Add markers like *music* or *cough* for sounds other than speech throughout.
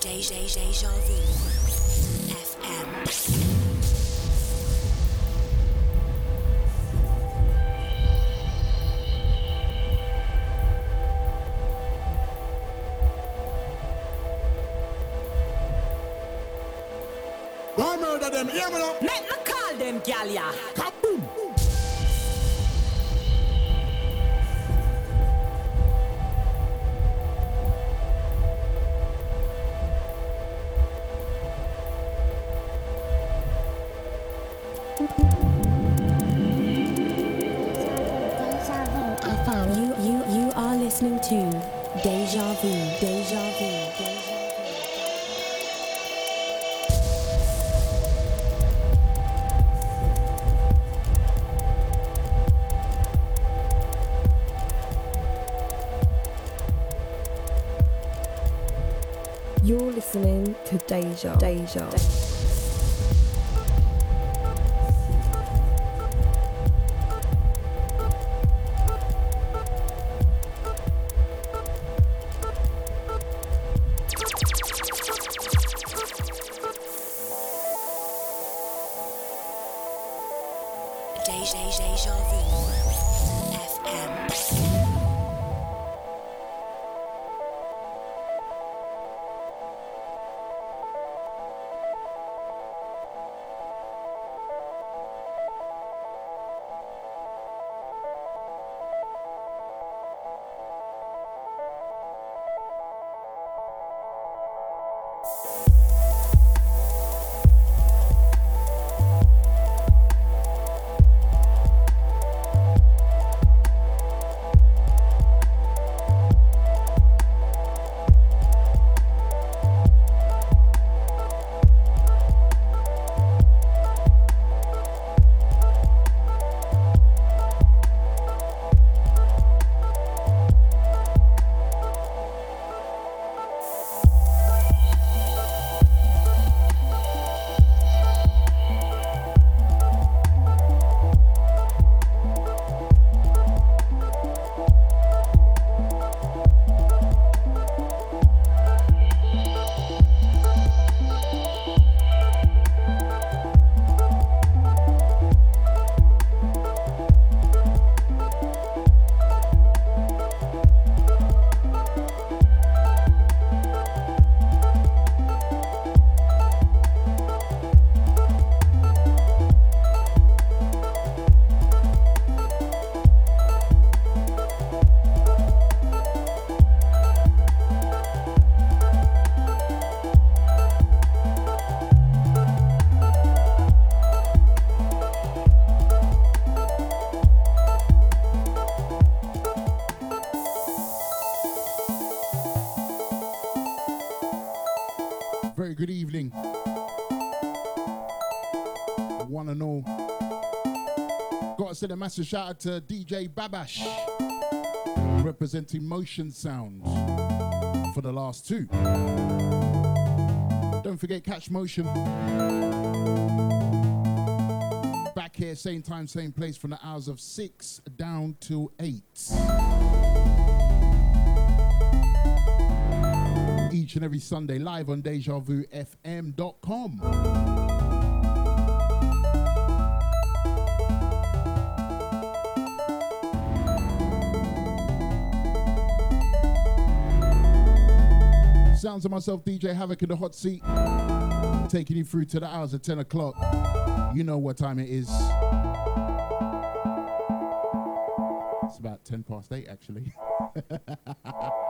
Deja. Deja. them. Hear me now. Make me call them, gal, yeah. 笑 send a massive shout out to DJ Babash, representing Motion Sounds for the last two. Don't forget Catch Motion. Back here, same time, same place, from the hours of 6 down to 8. Each and every Sunday, live on DejaVuFM.com. Sounds of myself, DJ Havoc in the hot seat. Taking you through to the hours of 10 o'clock. You know what time it is. It's about 10 past 8, actually. *laughs*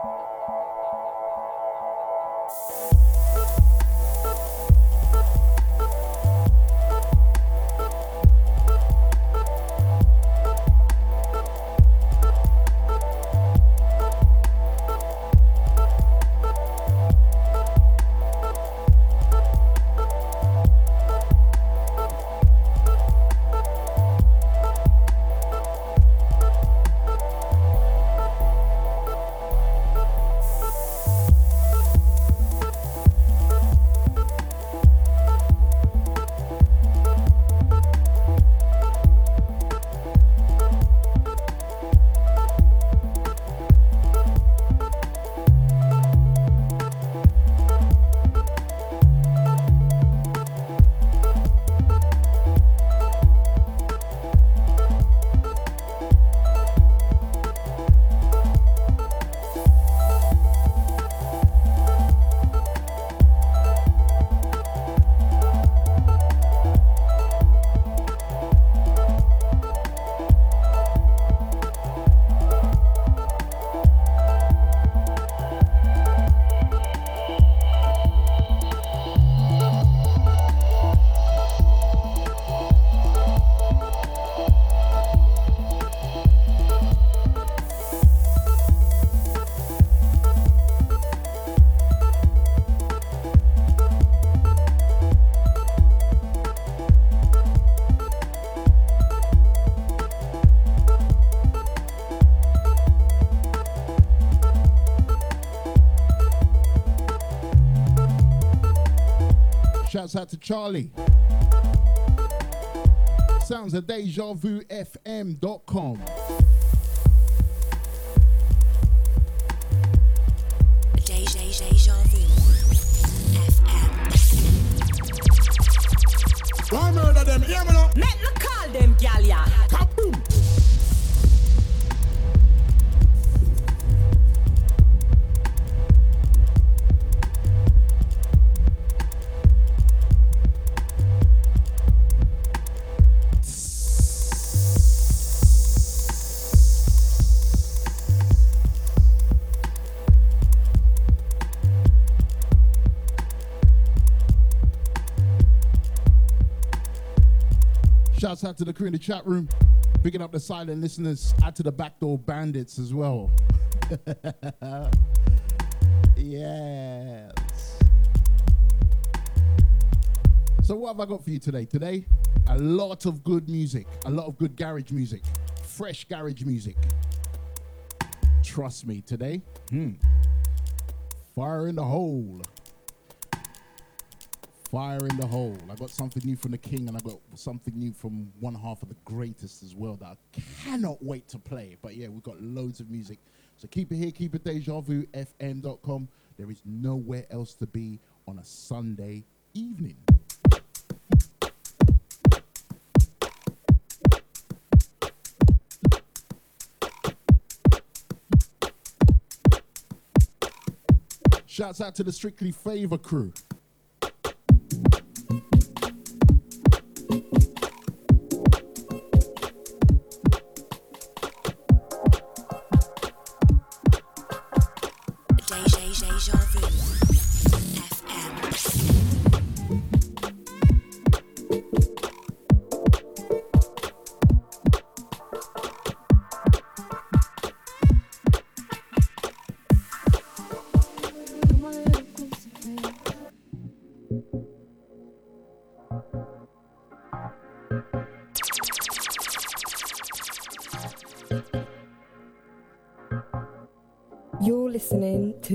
Shouts out to Charlie. Sounds of DejaVuFM.com. Shouts out to the crew in the chat room. Picking up the silent listeners. Add to the backdoor bandits as well. *laughs* yes. So what have I got for you today? Today, a lot of good music, a lot of good garage music, fresh garage music. Trust me, today, hmm, fire in the hole. Fire in the hole. I got something new from the King, and I got something new from one half of the greatest as well that I cannot wait to play. But yeah, we've got loads of music. So keep it here, keep it deja vu, fm.com. There is nowhere else to be on a Sunday evening. Shouts out to the Strictly Favor crew.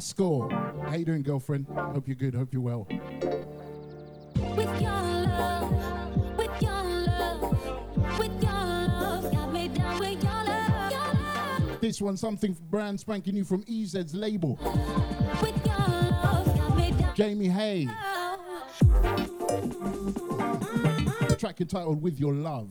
Big Rascal. How you doing, girlfriend? Hope you're good. Hope you're well. With your love, with your love, with your love, got me down with your love, your love. This one, something brand spanking new from EZ's label. With your love, got me down. Jamie Hay. Track entitled With Your Love.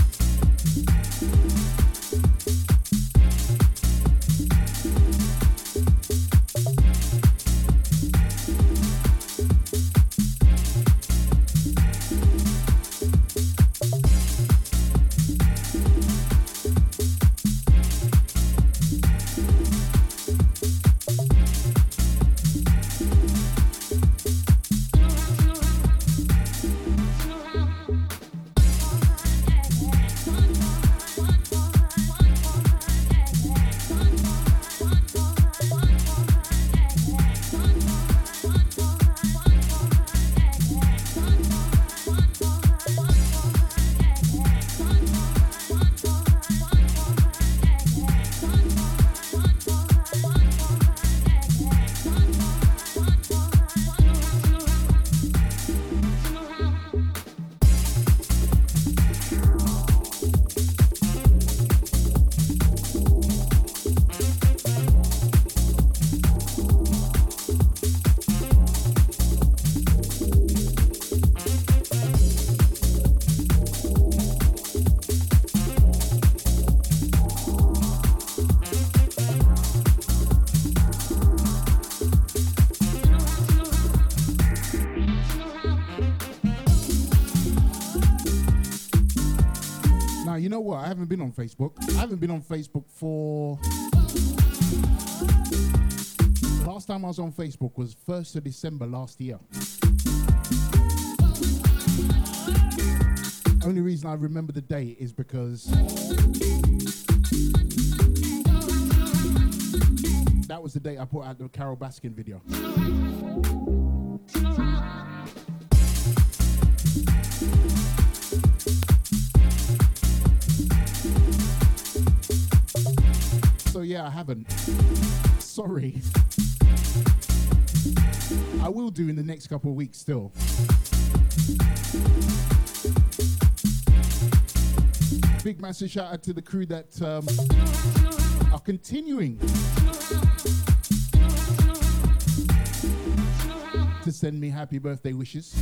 been on Facebook. I haven't been on Facebook for. Last time I was on Facebook was 1st of December last year. Only reason I remember the date is because that was the day I put out the Carole Baskin video. Haven't. Sorry. I will do in the next couple of weeks still. Big massive shout out to the crew that um, are continuing to send me happy birthday wishes.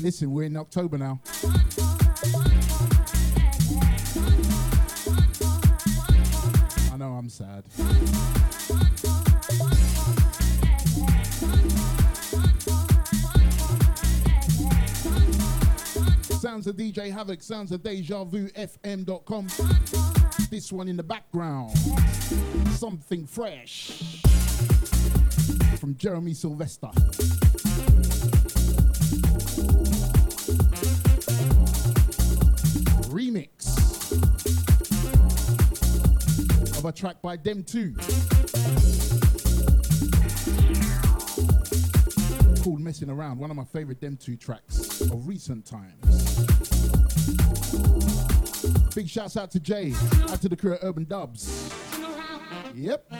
Listen, we're in October now. I'm sad. Sounds of DJ Havoc, sounds of Deja Vu FM.com. This one in the background. Something fresh from Jeremy Sylvester. Of a track by Them 2 called Messing Around, one of my favorite Them 2 tracks of recent times. Big shouts out to Jay, out to the crew at Urban Dubs. Yep.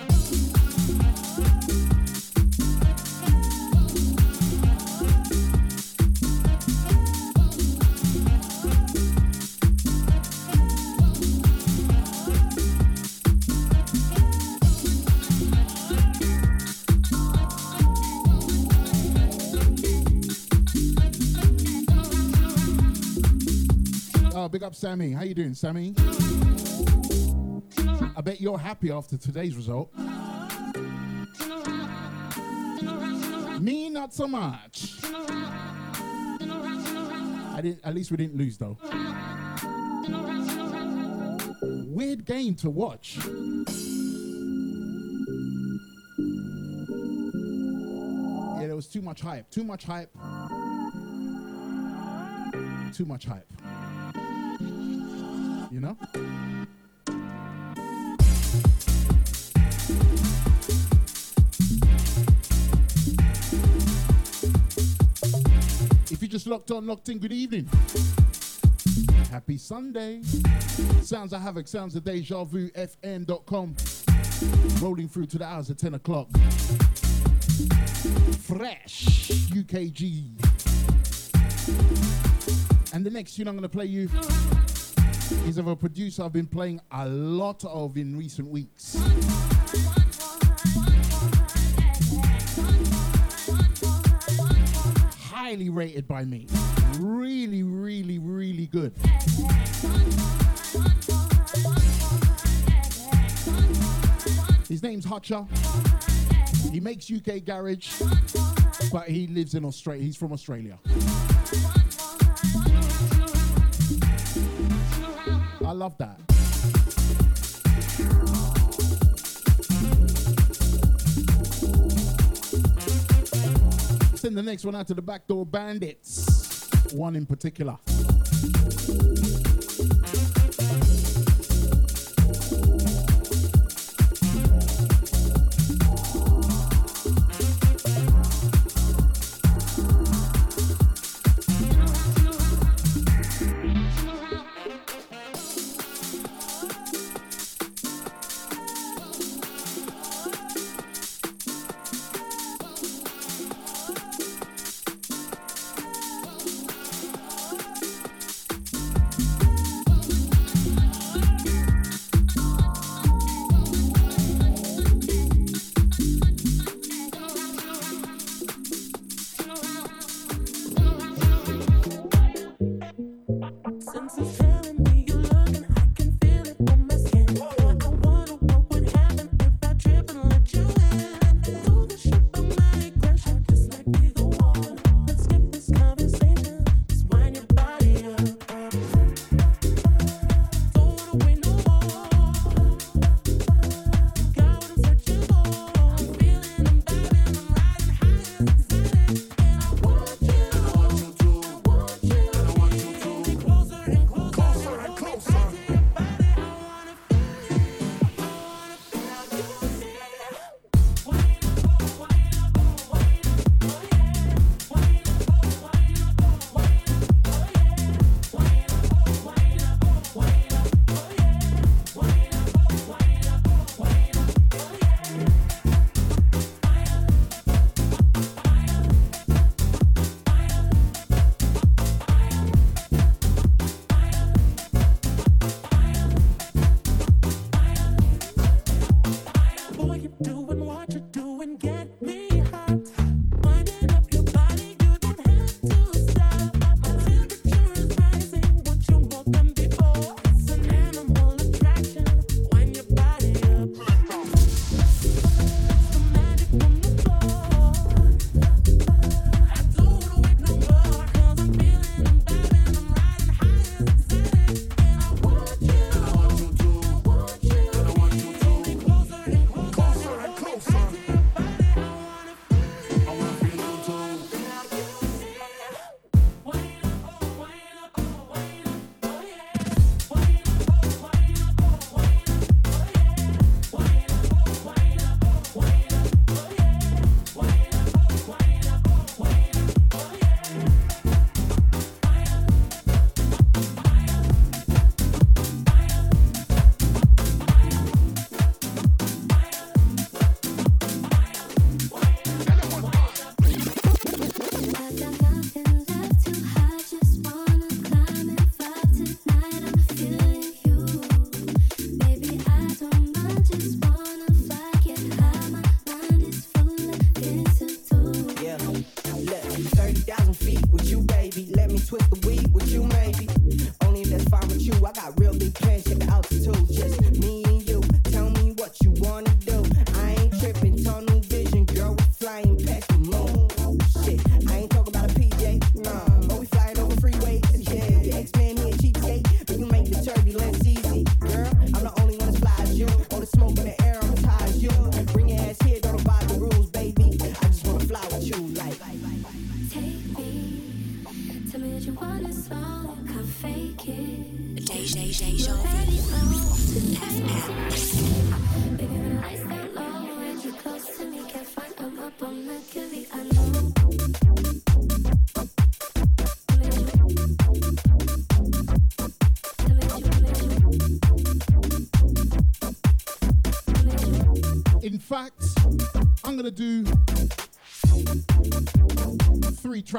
Big up Sammy. How you doing, Sammy? I bet you're happy after today's result. Me, not so much. I didn't. At least we didn't lose, though. Weird game to watch. Yeah, there was too much hype. Too much hype. Too much hype. Know? If you just locked on, locked in, good evening. Happy Sunday. Sounds of Havoc, sounds of Deja Vu, FM.com. Rolling through to the hours at 10 o'clock. Fresh UKG. And the next tune I'm going to play you is of a producer I've been playing a lot of in recent weeks. Highly rated by me. Really, really, really good. His name's Hutcher. He makes UK garage, but he lives in Australia. He's from Australia. Love that. Send the next one out to the Backdoor Bandits. One in particular.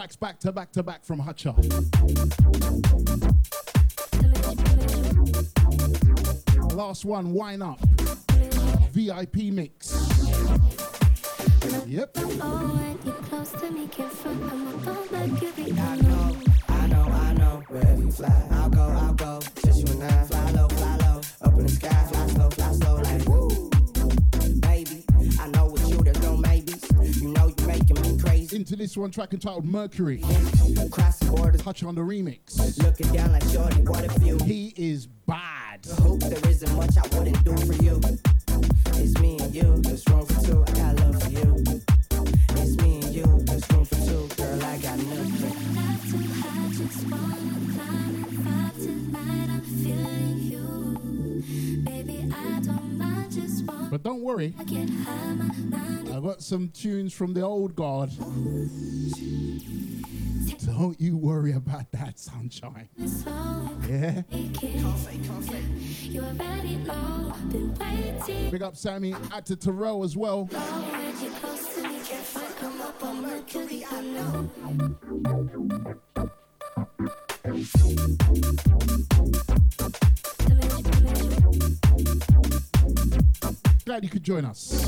Tracks back to back to back from Hutcher. Last one, Wine Up. VIP mix. Yep. Fly, I'll go, I'll go. Just you and I. Fly low, fly low. Up in the sky, crazy. This one track entitled Mercury. Crossing borders, Hutcher on the remix. looking down like shorty. What if you? He is bad. Hope there isn't much I wouldn't do for you. It's me and you, there's room for two. I got love for you. It's me don't worry, I got some tunes from the old guard. Don't you worry about that, sunshine. Yeah. Big up Sammy, out to Terrell as well. Glad you could join us.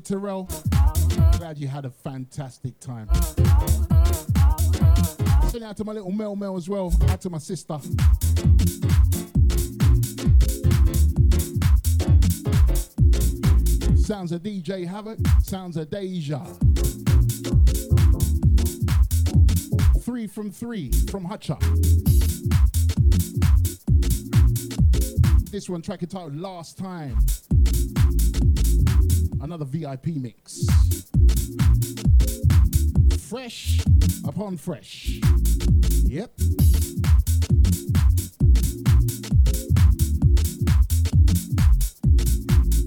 To Terrell. Glad you had a fantastic time. Send out to my little Mel Mel as well. Out to my sister. Sounds of DJ Havoc. Sounds of Deja. Three from three from Hutcher. This one track entitled Last Time. Another VIP mix. Fresh upon fresh. Yep.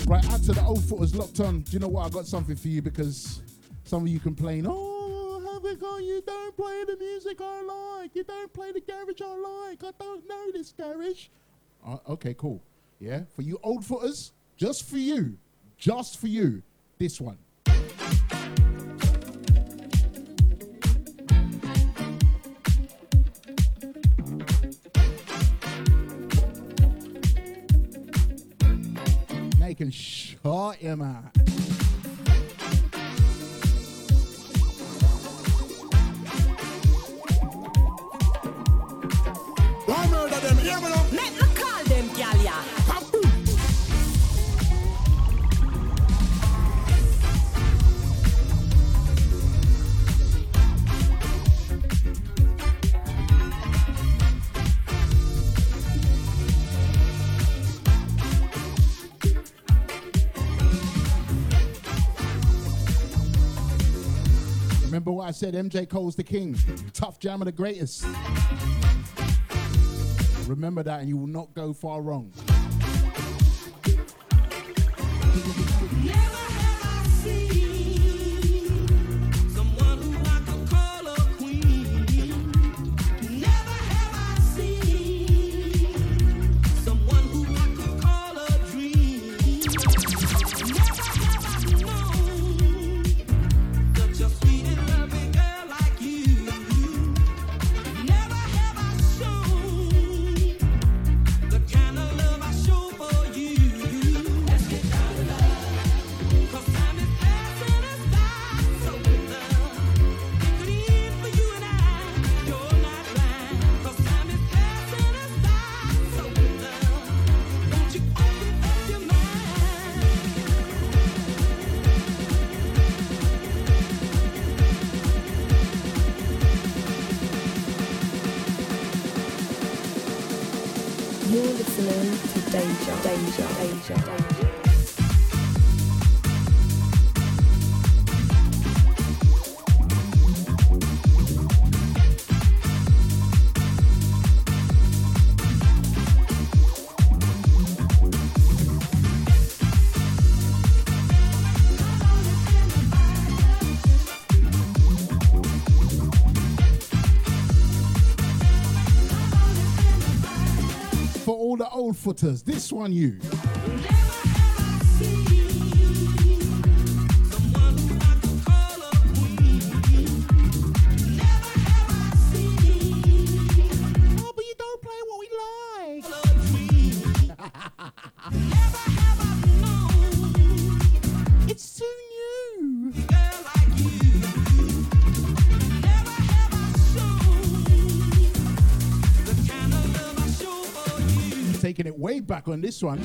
Right, out to the old footers locked on. Do you know what? I got something for you because some of you complain, oh, Havico, you don't play the music I like. You don't play the garage I like. I don't know this garage. Uh, okay, cool. Yeah, for you old footers, just for you, just for you, this one. You can shut him. I said? MJ Cole's the king. Tough Jam are, the greatest. Remember that, and you will not go far wrong. Footers, this one you. Back on this one.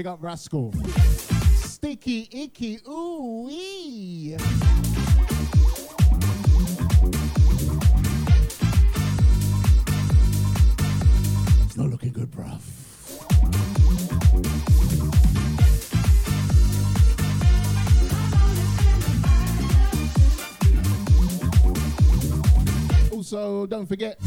big up Rascal. Sticky Icky, ooh wee. It's not looking good, bruv. Also, don't forget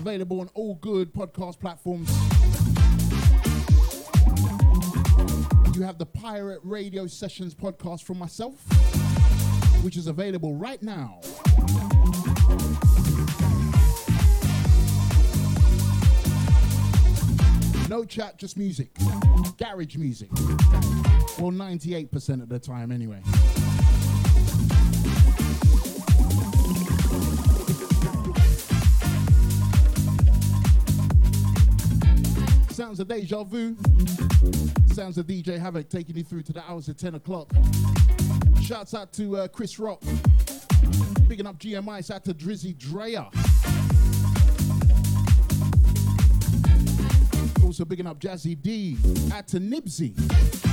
Available on all good podcast platforms. You have the Pirate Radio Sessions podcast from myself, which is available right now. No chat, just music. Garage music. Well, 98% of the time, anyway. Sounds of deja vu. Sounds of DJ Havoc taking you through to the hours of 10 o'clock. Shouts out to uh, Chris Rock. Picking up GMI. Shout out to Drizzy Dreyer. Also picking up Jazzy D. Out to Nibsy.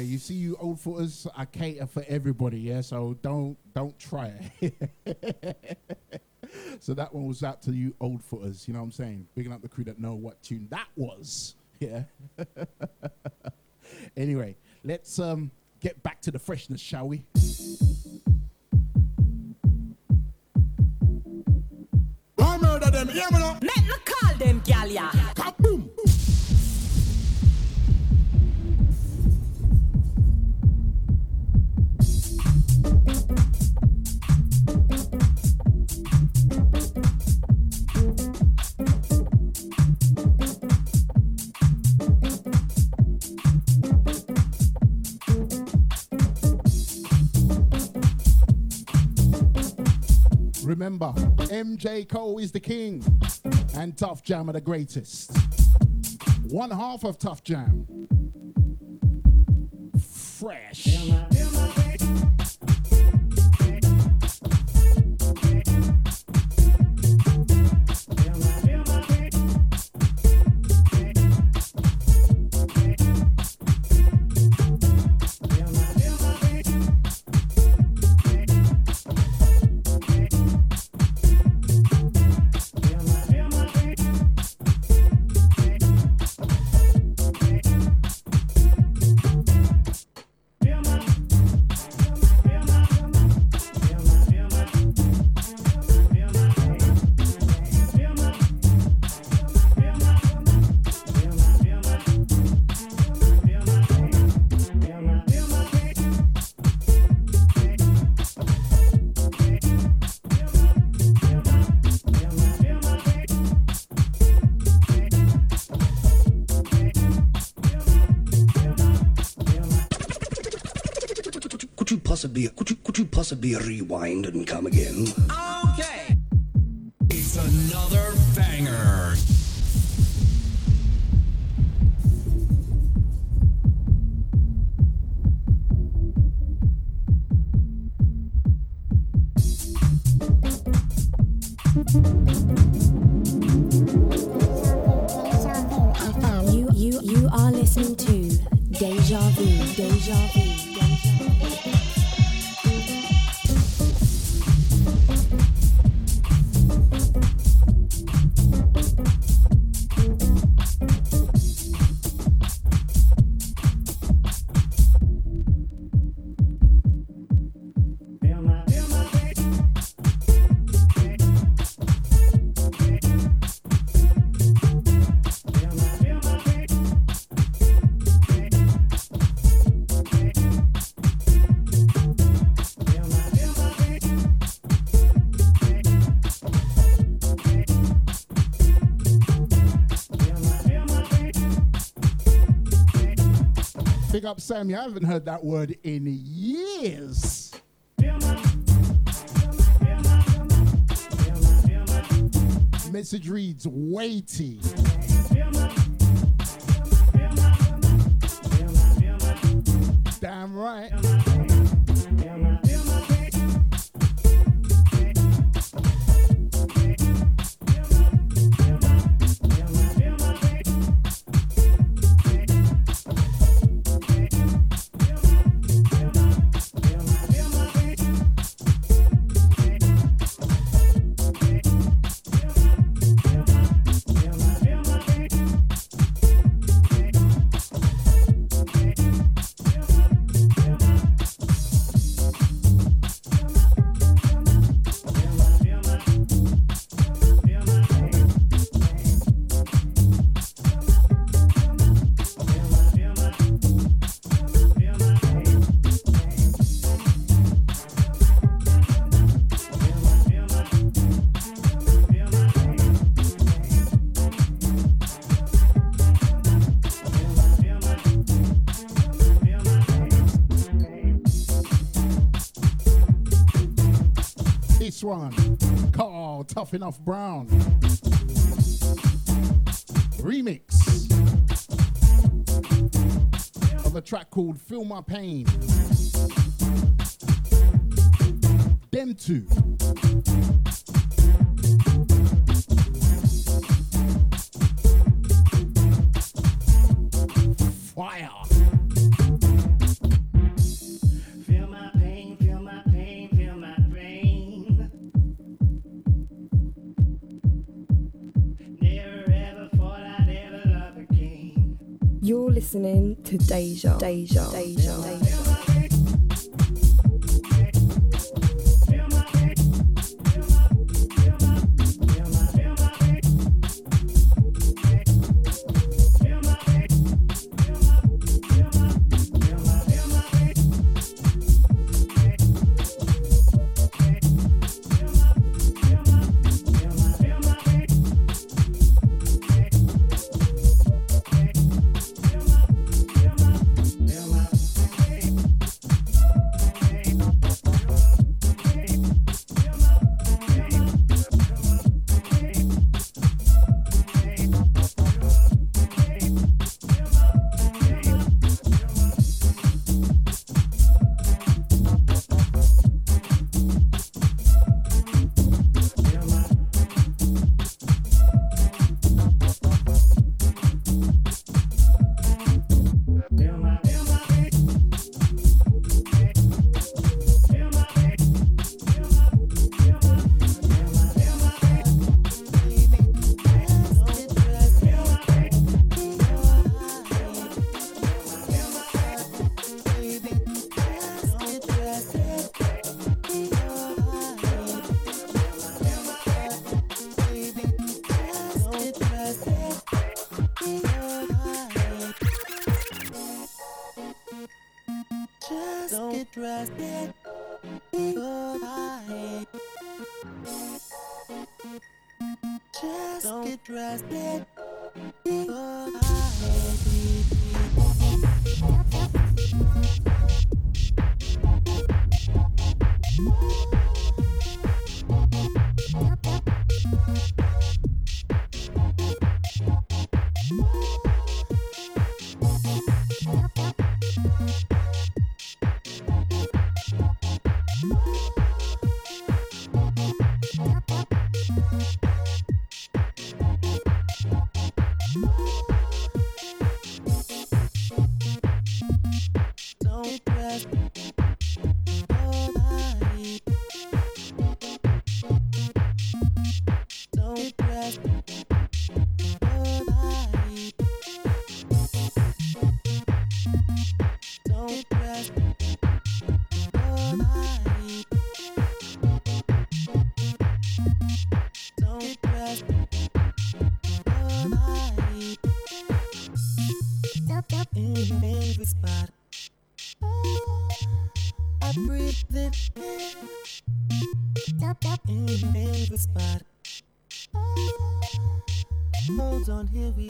You see you old footers, I cater for everybody, yeah. So don't don't try it. *laughs* so that one was out to you old footers, you know what I'm saying? Bigging up the crew that know what tune that was. *laughs* Yeah. *laughs* anyway, let's um get back to the freshness, shall we? Why murder them? Hear me now. Make me call them gal ya. Kaboom. Remember, MJ Cole is the king, and Tough Jam are the greatest. One half of Tough Jam. Fresh. Could you possibly rewind and come again? Okay. Up Sammy. I haven't heard that word in years. Message reads weighty. Damn right. Tough Enough Brown. Remix of a track called Feel My Pain. Them two. Deja. Deja. Deja. Here we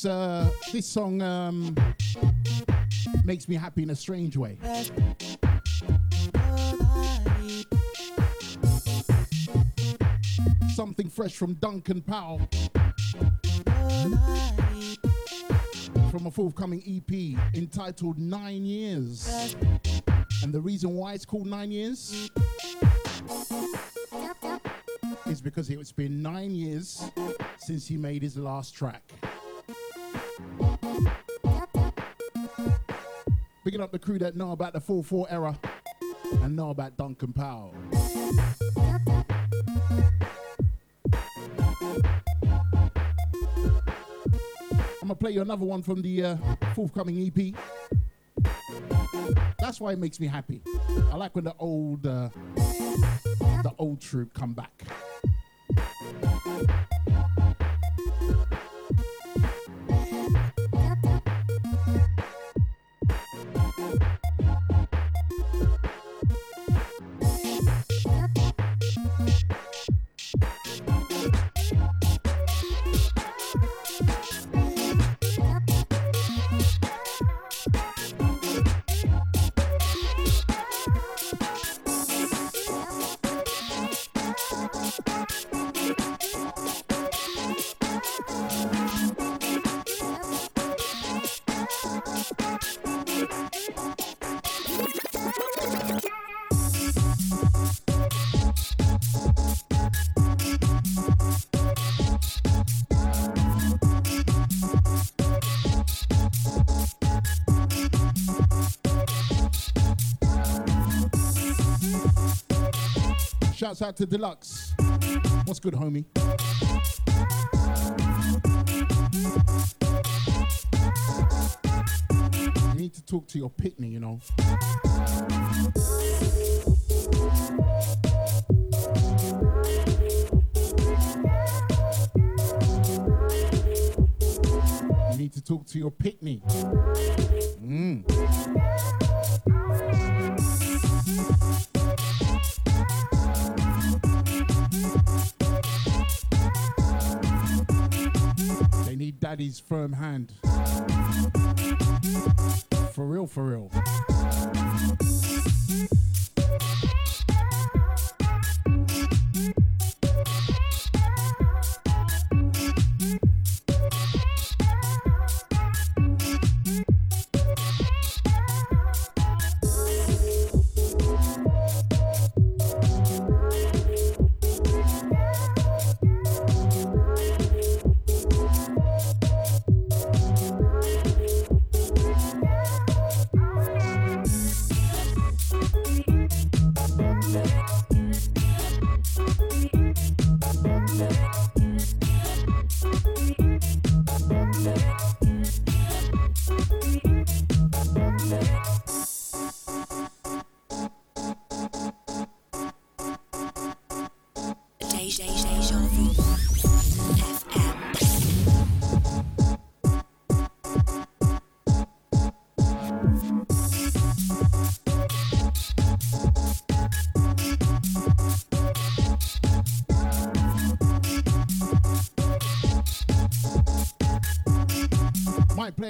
This uh, this song um, makes me happy in a strange way. Something fresh from Duncan Powell from a forthcoming EP entitled Nine Years. And the reason why it's called Nine Years is because it's been nine years since he made his last track. Picking up the crew that know about the 4-4 era and know about Duncan Powell. I'm gonna play you another one from the uh, forthcoming EP. That's why it makes me happy. I like when the old, uh, the old troop come back. Shouts out to Deluxe. What's good, homie? You need to talk to your pitney, you know. You need to talk to your pitney.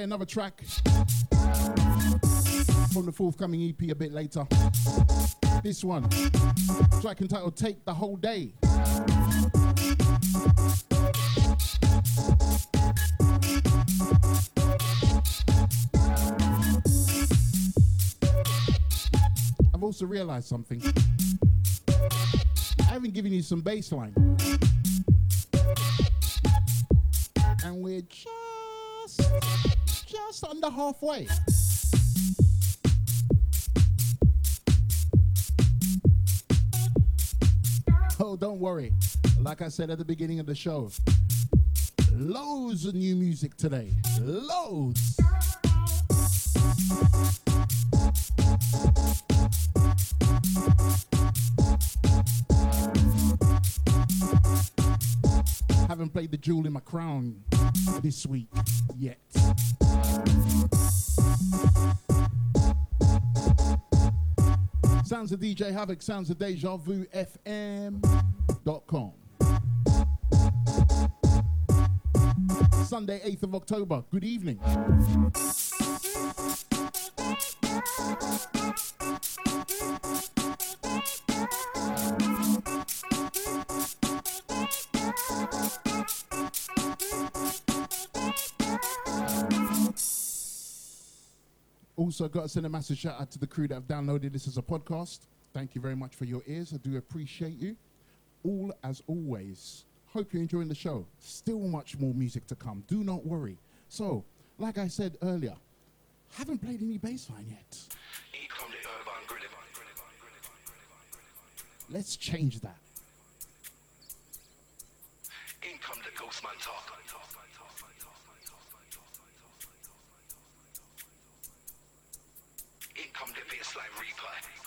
Play another track from the forthcoming EP a bit later. This one, track entitled Take the Whole Day. I've also realized something. I haven't given you some bass line. And we're just just under halfway. Oh, don't worry. Like I said at the beginning of the show, loads of new music today. Loads. Haven't played the jewel in my crown this week yet. Sounds of DJ Havoc, sounds of Deja Vu FM.com. Sunday, 8th of October. Good evening. Also, got to send a massive shout out to the crew that have downloaded this as a podcast. Thank you very much for your ears. I do appreciate you. All as always. Hope you're enjoying the show. Still much more music to come. Do not worry. So, like I said earlier, haven't played any bassline yet. Let's change that. Talk. In come the bassline.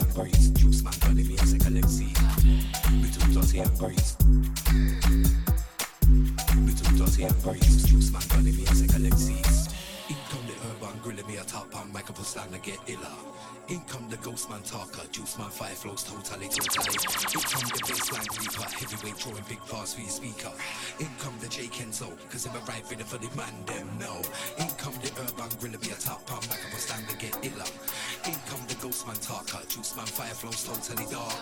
en Paris, juice man dans les vignes, c'est Alexis. Mais tout le juice. Income the ghost man talker, juice man fire flows totally, totally. Income the baseline reaper, heavyweight drawing big bars for your speaker. Income the J Kenzo, cause I'm a right ready for the man them know. Income the urban gorilla be a top like a stand to get iller. Income the ghost man talker, juice man fire flows totally dark.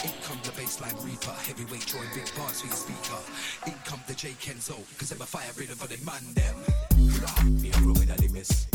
Income the baseline reaper, heavyweight drawing big bars for your speaker. Income the J Kenzo, cause I'm a fire ready for the man them. Me a room in a miss.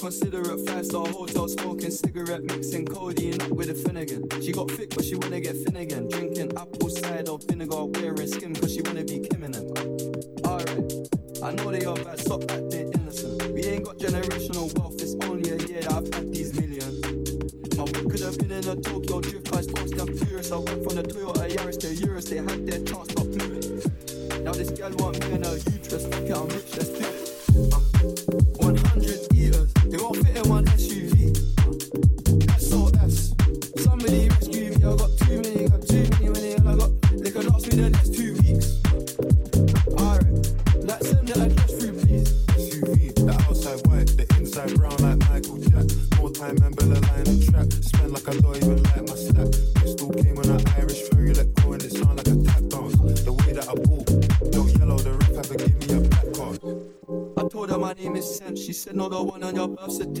considerate. Five star hotel, smoking cigarette, mixing codeine up with a Phenergan. She got thick, but she wanna get thick. another one on your birth.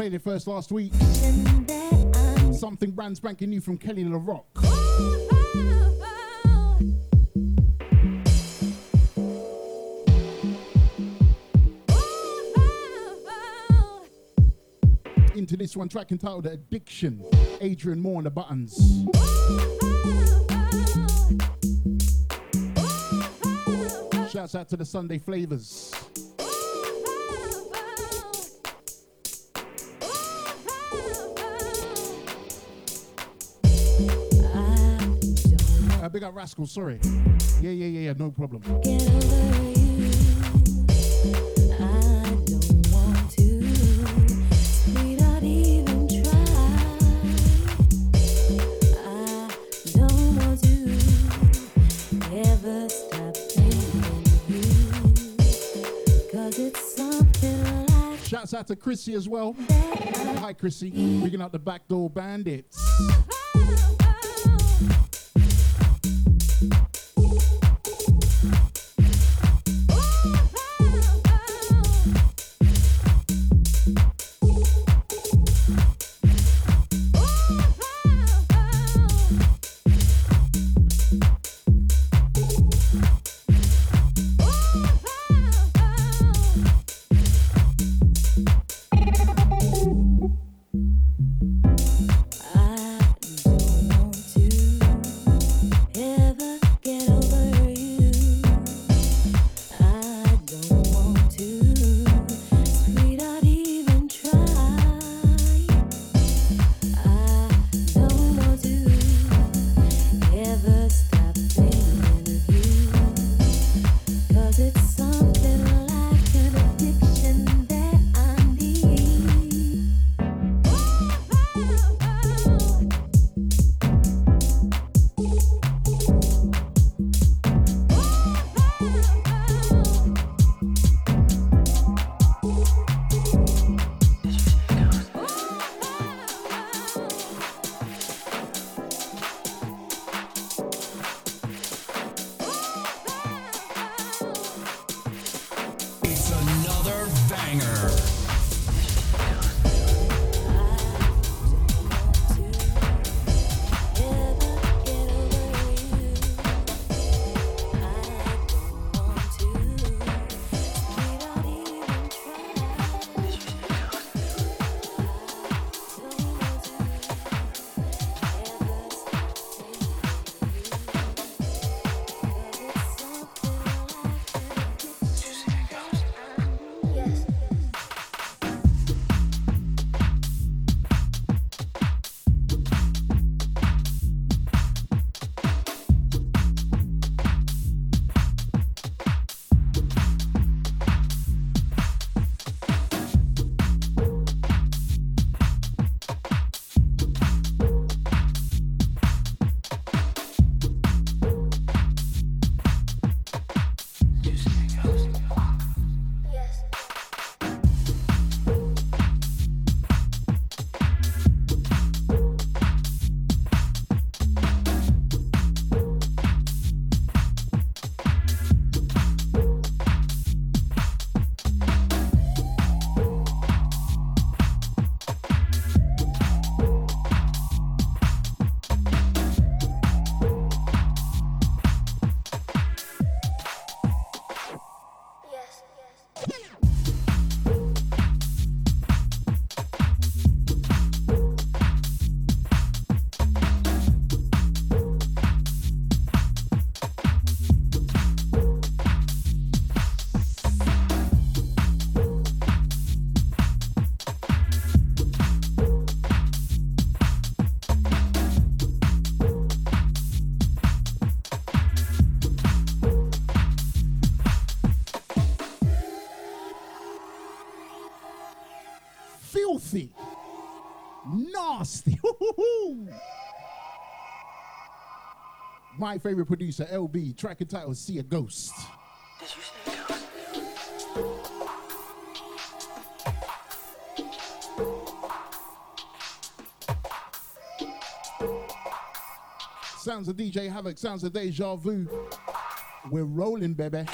Played it first last week. Something brand spanking new from Kelly LaRock. Into this one track entitled Addiction. Adrian More on the buttons. Shouts out to the Sunday flavors. Rascal, sorry. Yeah, yeah, yeah, yeah, no problem. Shouts out to Chrissy as well. Hi, Chrissy. Picking out the backdoor bandits. My favorite producer, LB, track and title, See a Ghost. Sounds of DJ Havoc, sounds of Deja Vu. We're rolling, baby.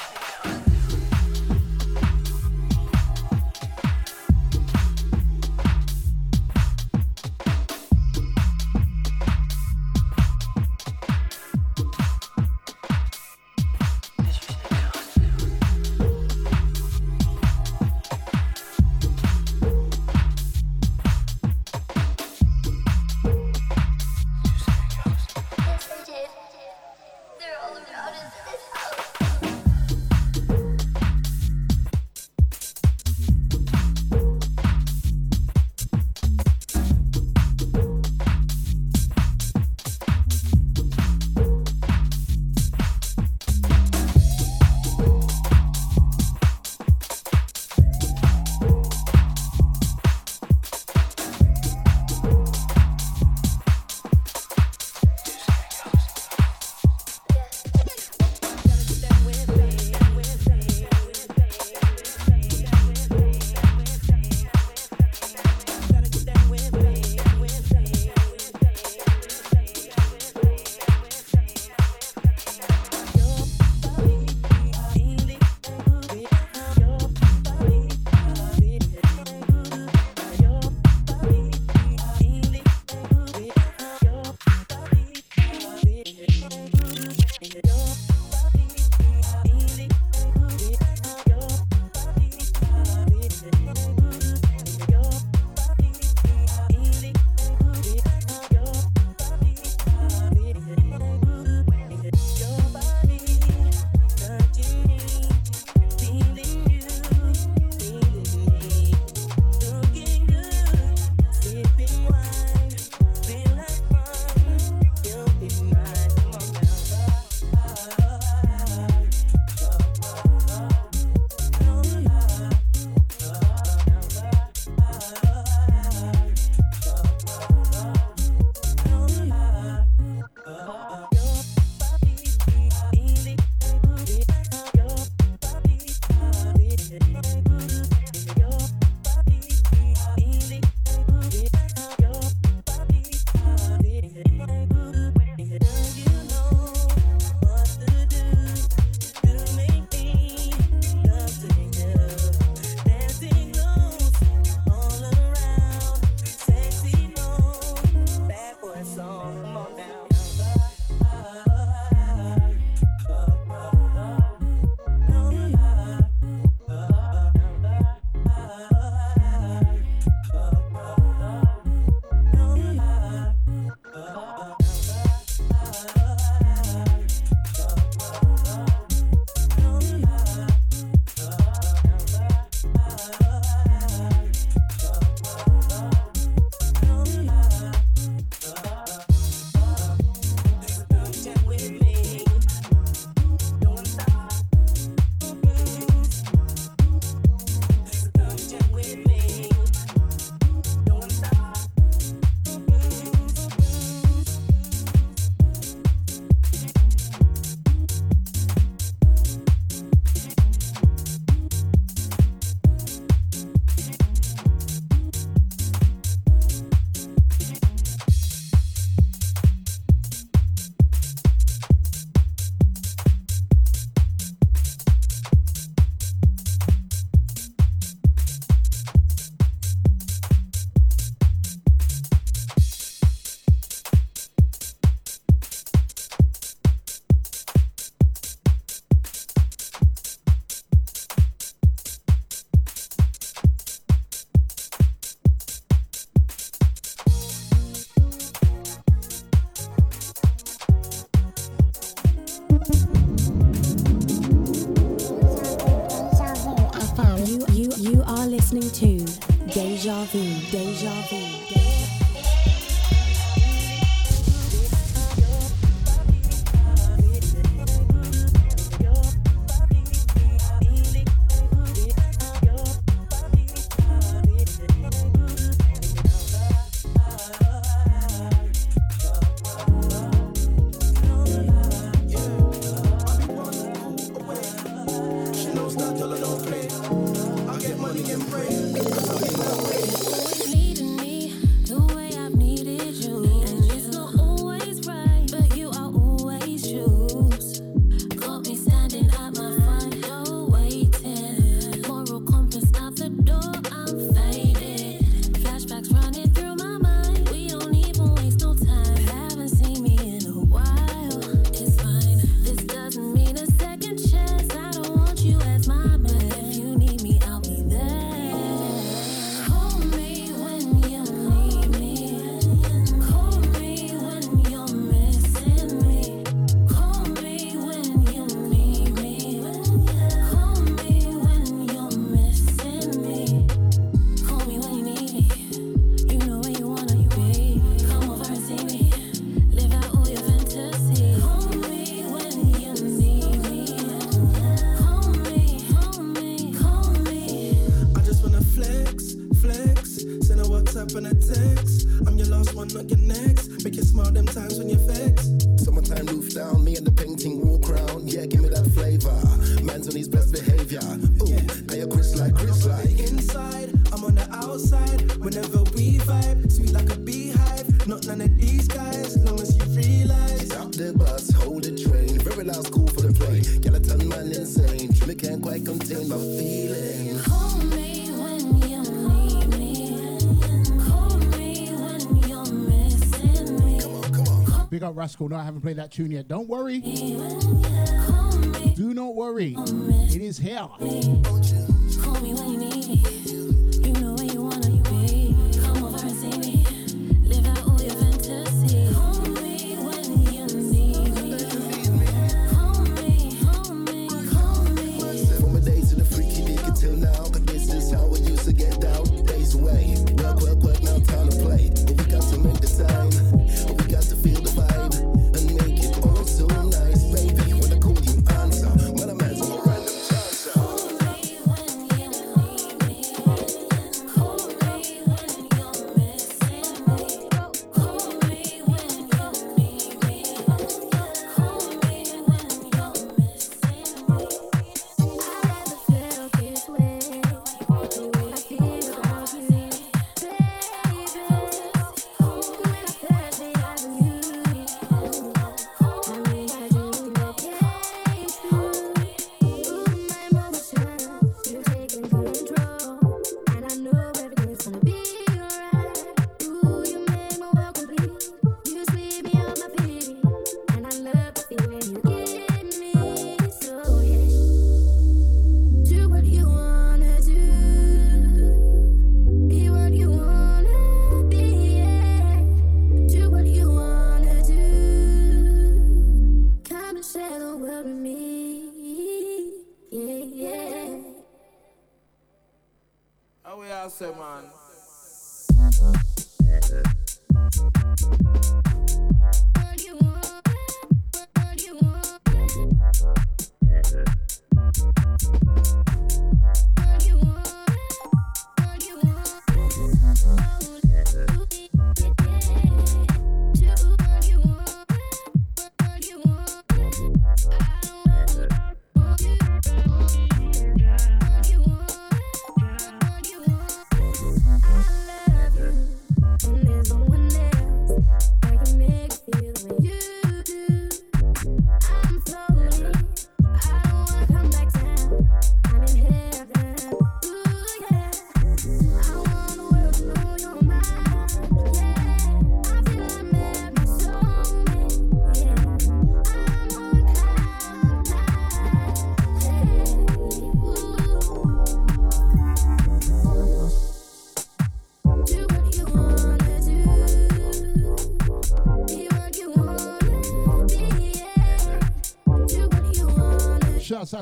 To Deja Vu, Deja Vu. Rascal. No, I haven't played that tune yet. Don't worry. Do not worry. It is here.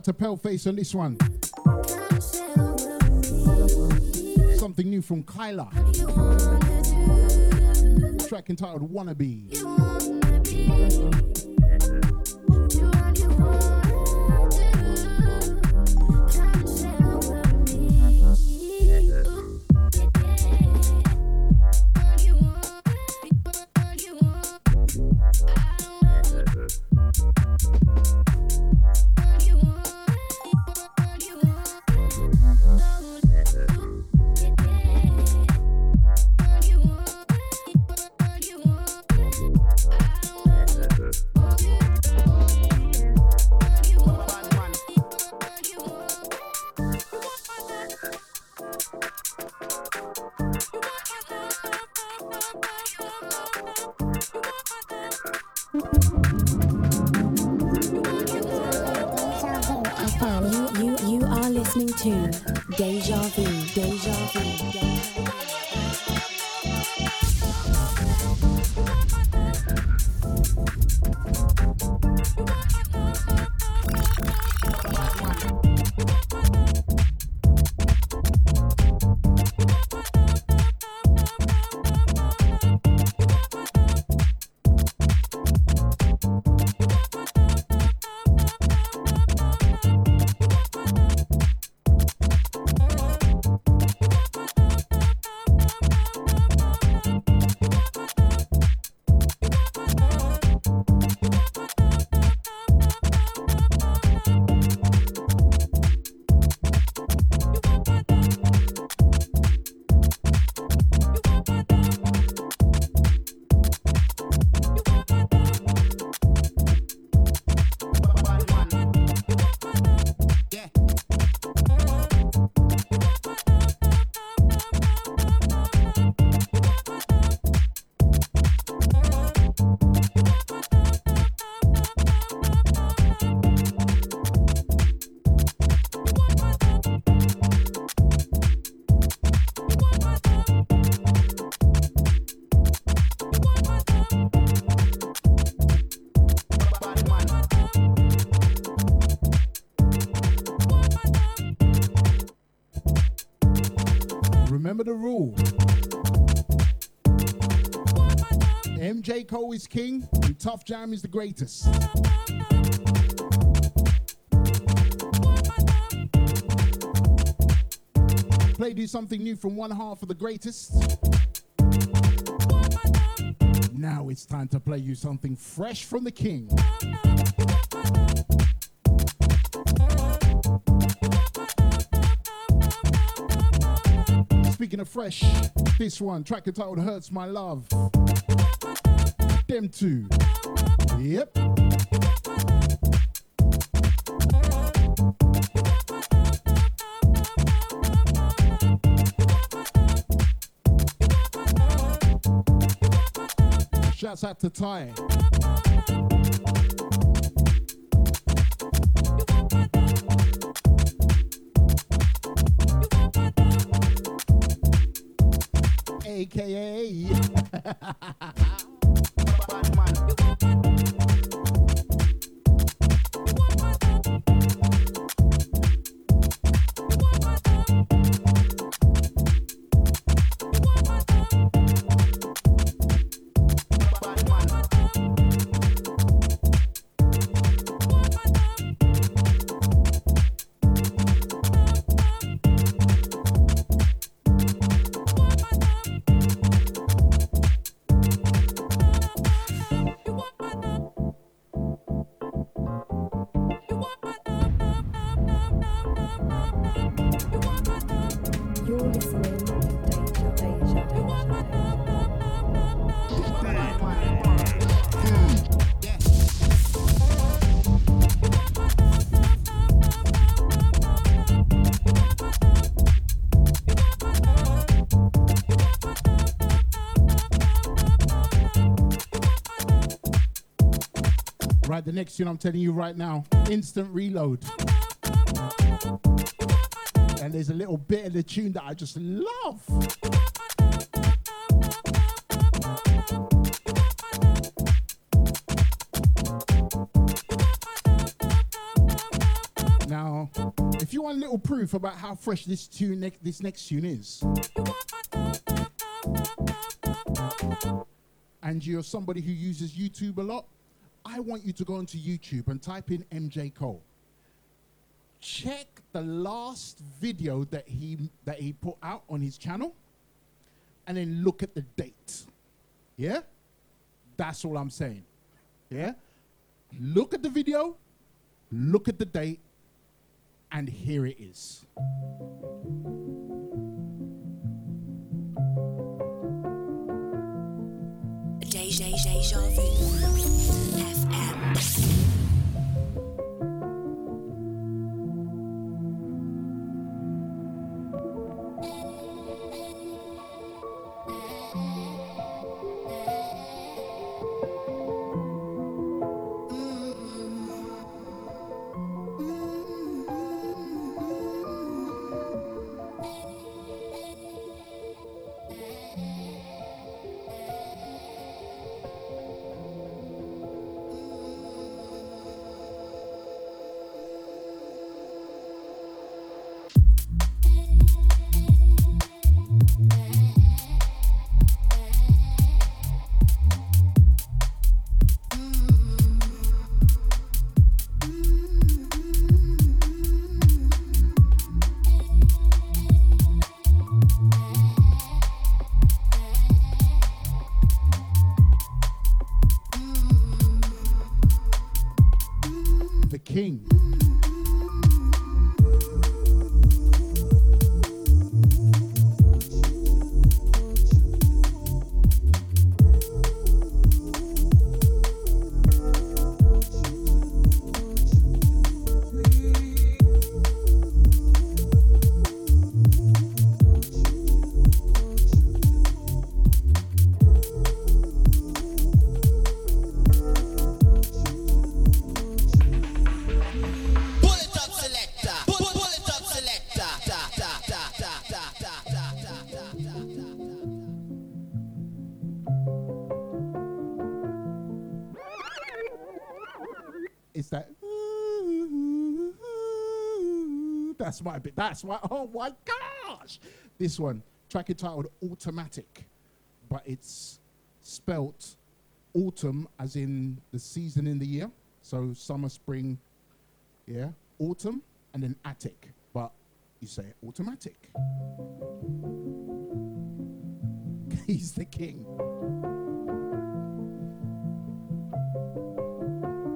out to Paleface on this one. Something new from Kyla. Track entitled Wannabe. MJ is king, and Tough Jam is the greatest. Play do something new from one half of the greatest. Now it's time to play you something fresh from the king. Speaking of fresh, this one, track entitled Hurts My Love. Them two. Yep. Shouts out to Ty. Next tune I'm telling you right now, instant reload. And there's a little bit of the tune that I just love. Now, if you want a little proof about how fresh this tune, ne- this next tune is, and you're somebody who uses YouTube a lot, I want you to go onto YouTube and type in MJ Cole. Check the last video that he that he put out on his channel, and then look at the date. Yeah, that's all I'm saying. Yeah, look at the video, look at the date, and here it is. Deja, deja vu. Thank you. My bit. That's my. *laughs* Oh my gosh! This one. track entitled Automatic, but it's spelt autumn as in the season in the year. So summer, spring, yeah, autumn, and then attic. But you say automatic. *laughs* He's the king.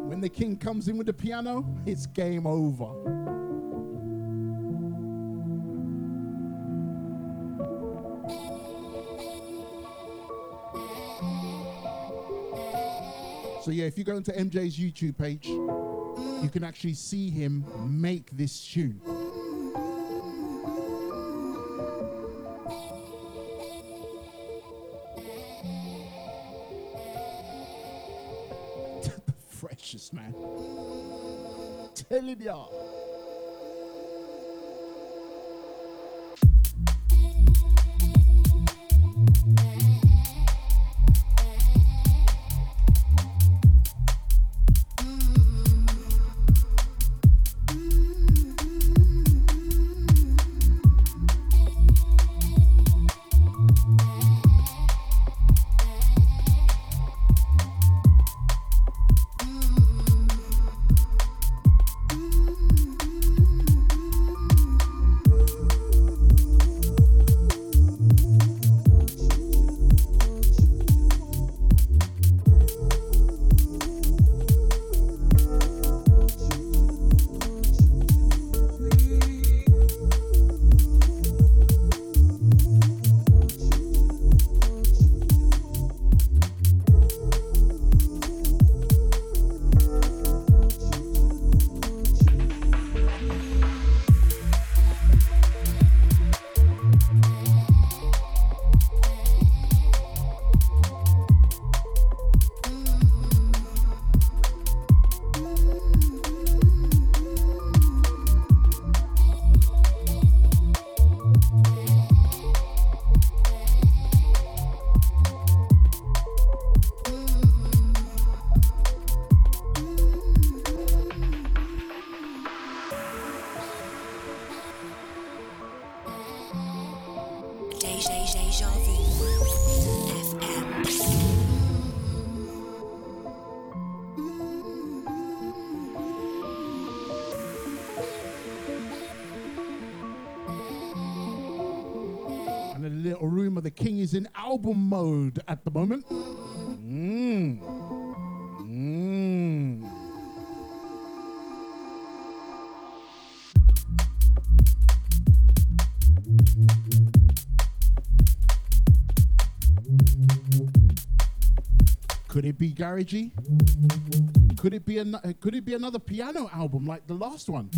When the king comes in with the piano, it's game over. So yeah, if you go into MJ's YouTube page, you can actually see him make this tune. *laughs* freshest man. Telling ya. Album mode at the moment. Mmm. Mmm. Could it be garagey? Could it be an, could it be another piano album like the last one?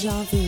Deja Vu.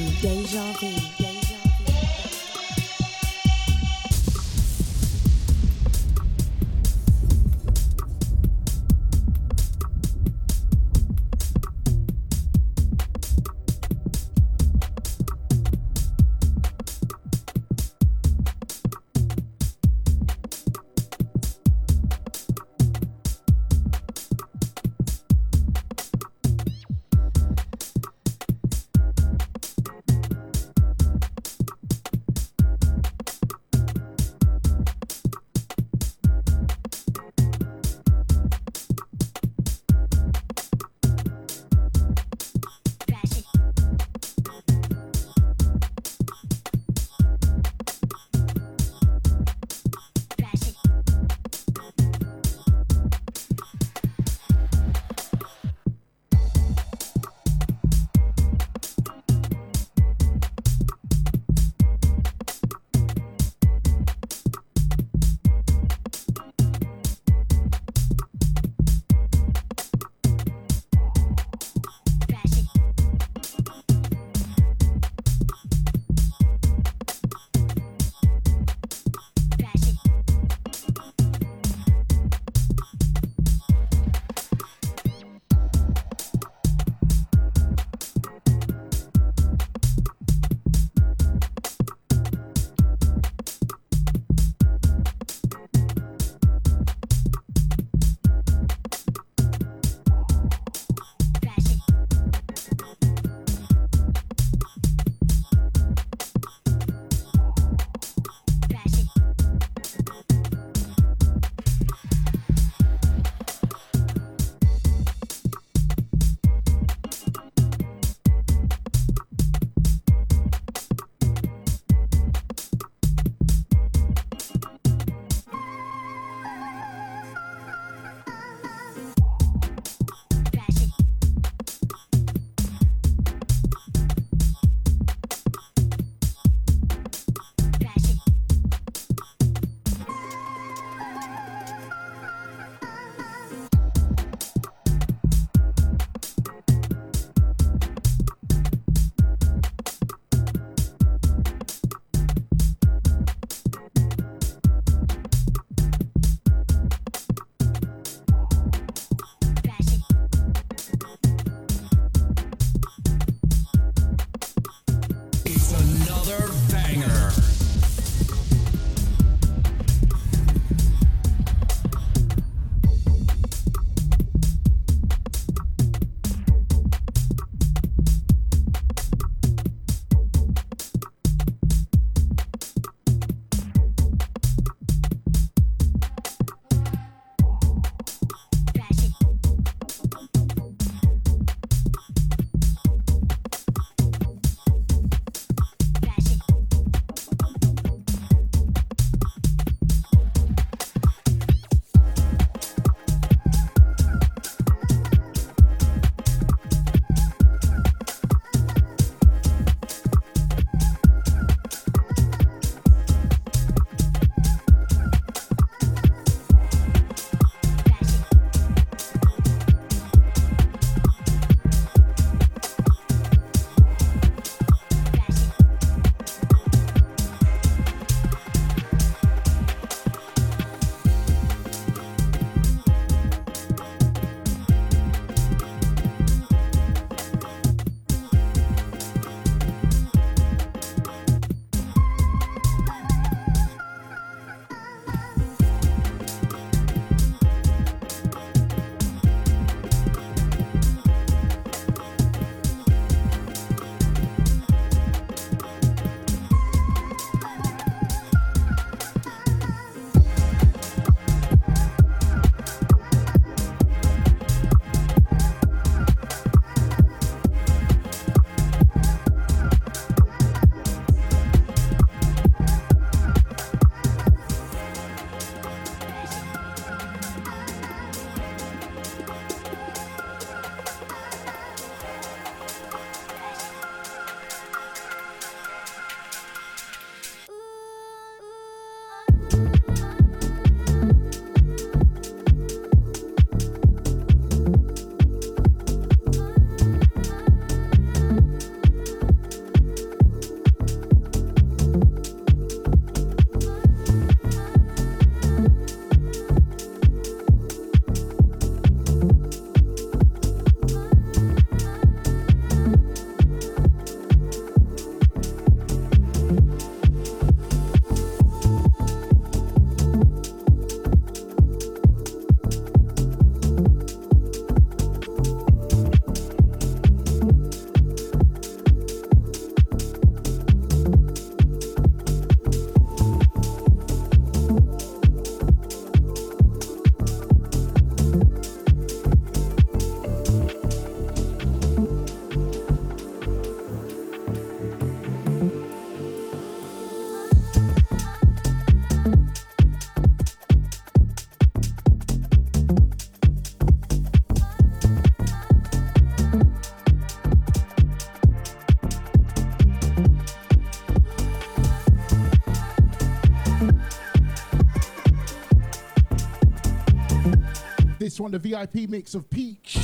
This one, the VIP mix of Peach.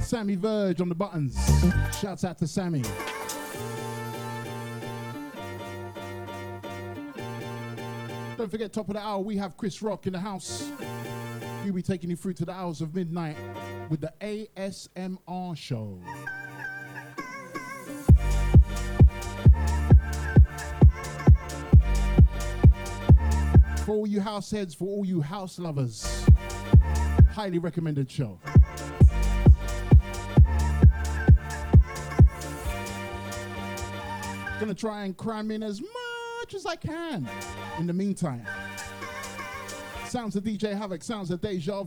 Sammy Verge on the buttons. Shouts out to Sammy. Don't forget, top of the hour, we have Chris Rock in the house. He'll be taking you through to the hours of midnight with the ASMR show. For all you house heads, for all you house lovers, highly recommended show. Gonna try and cram in as much as I can in the meantime. Sounds of DJ Havoc, sounds of Deja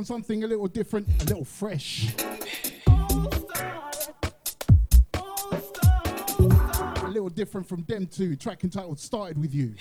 One's something a little different, a little fresh. A little different from them two. Track entitled Started With You.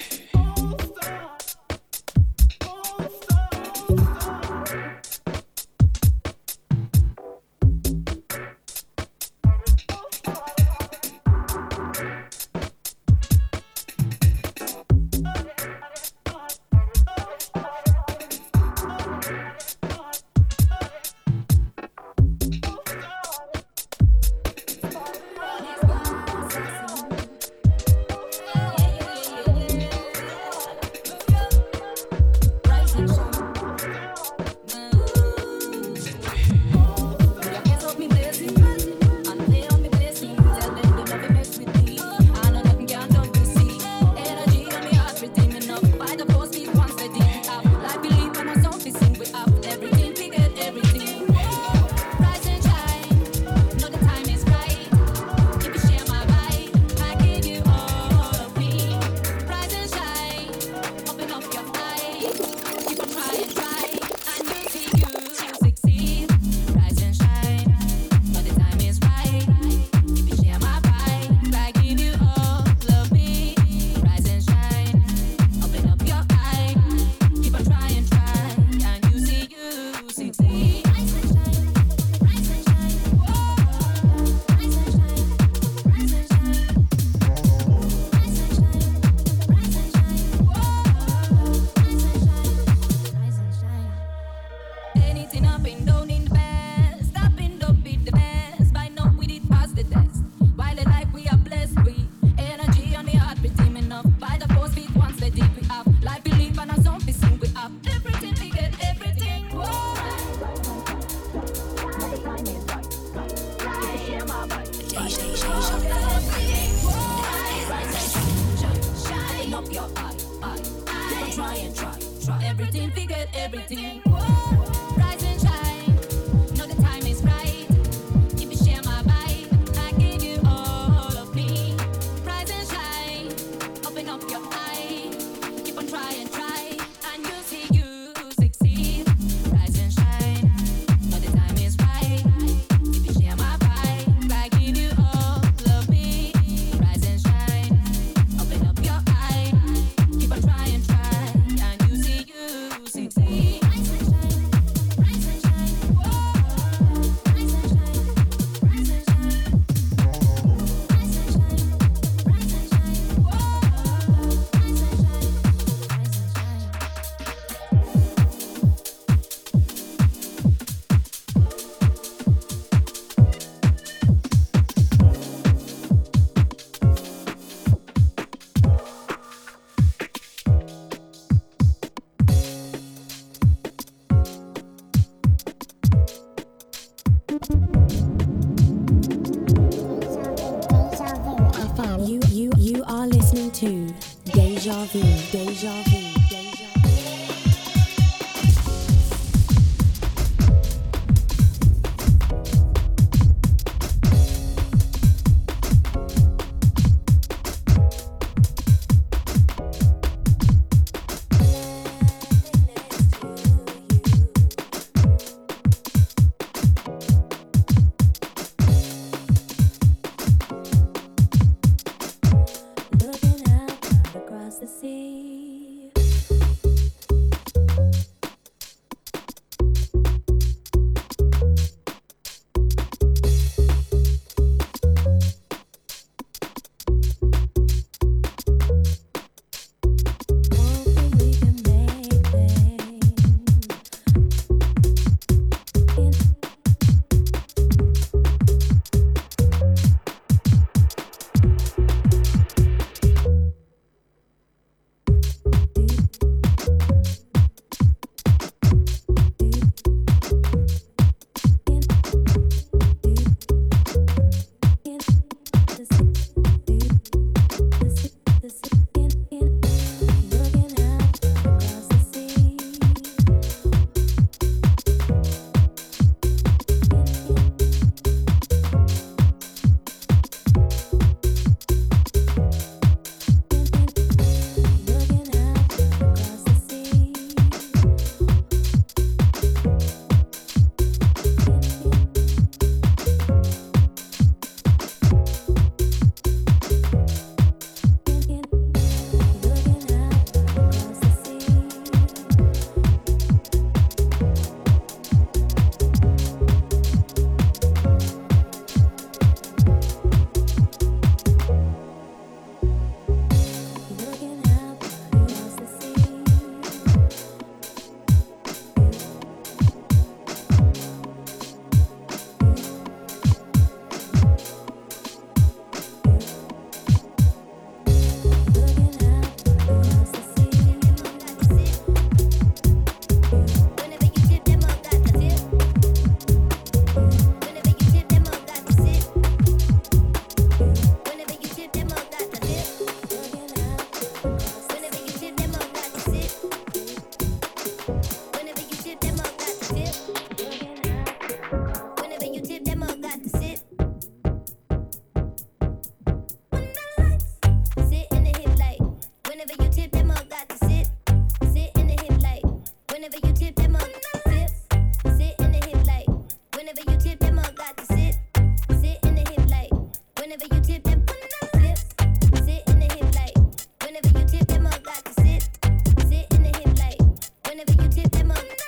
Tip them up.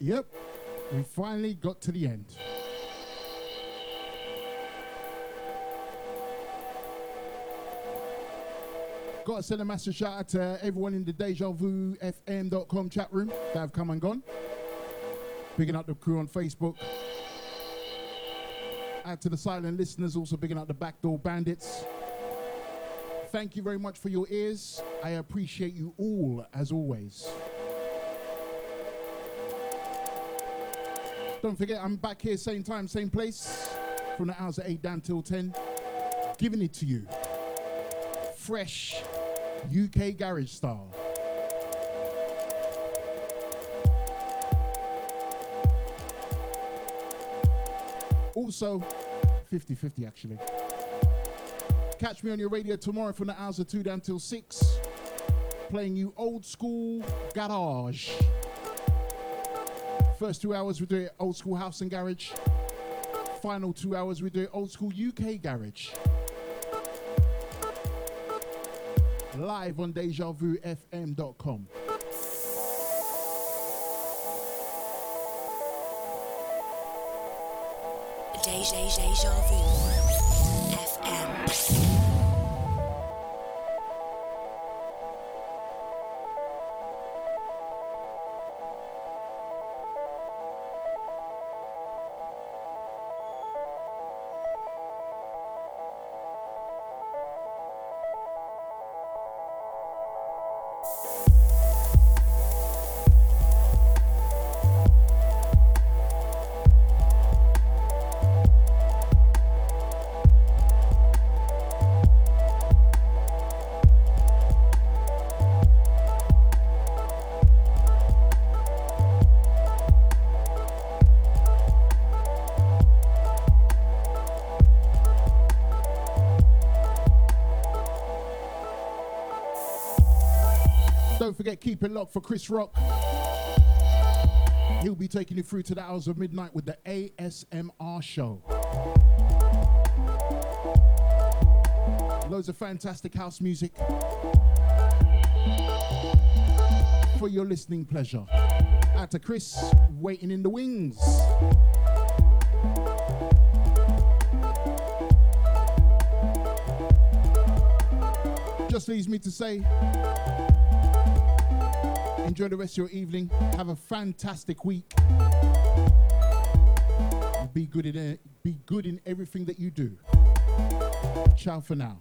Yep, we finally got to the end. Got to send a massive shout out to everyone in the Deja Vu FM.com chat room that have come and gone. Picking up the crew on Facebook. Out to the silent listeners, also picking up the backdoor bandits. Thank you very much for your ears. I appreciate you all as always. Don't forget, I'm back here, same time, same place, from the hours of 8 down till 10, giving it to you. Fresh UK garage style. Also, 50 50 actually. Catch me on your radio tomorrow from the hours of 2 down till 6, playing you old school garage. First two hours we do it old school house and garage. Final two hours we do it old school UK garage. Live on DejaVuFM.com. Deja, Deja Vu FM. Don't forget, keep it locked for Chris Rock. He'll be taking you through to the hours of midnight with the ASMR show. Loads of fantastic house music for your listening pleasure. Out to Chris, waiting in the wings. Just leaves me to say, enjoy the rest of your evening. Have a fantastic week. Be good in. Eh, be good in everything that you do. Ciao for now.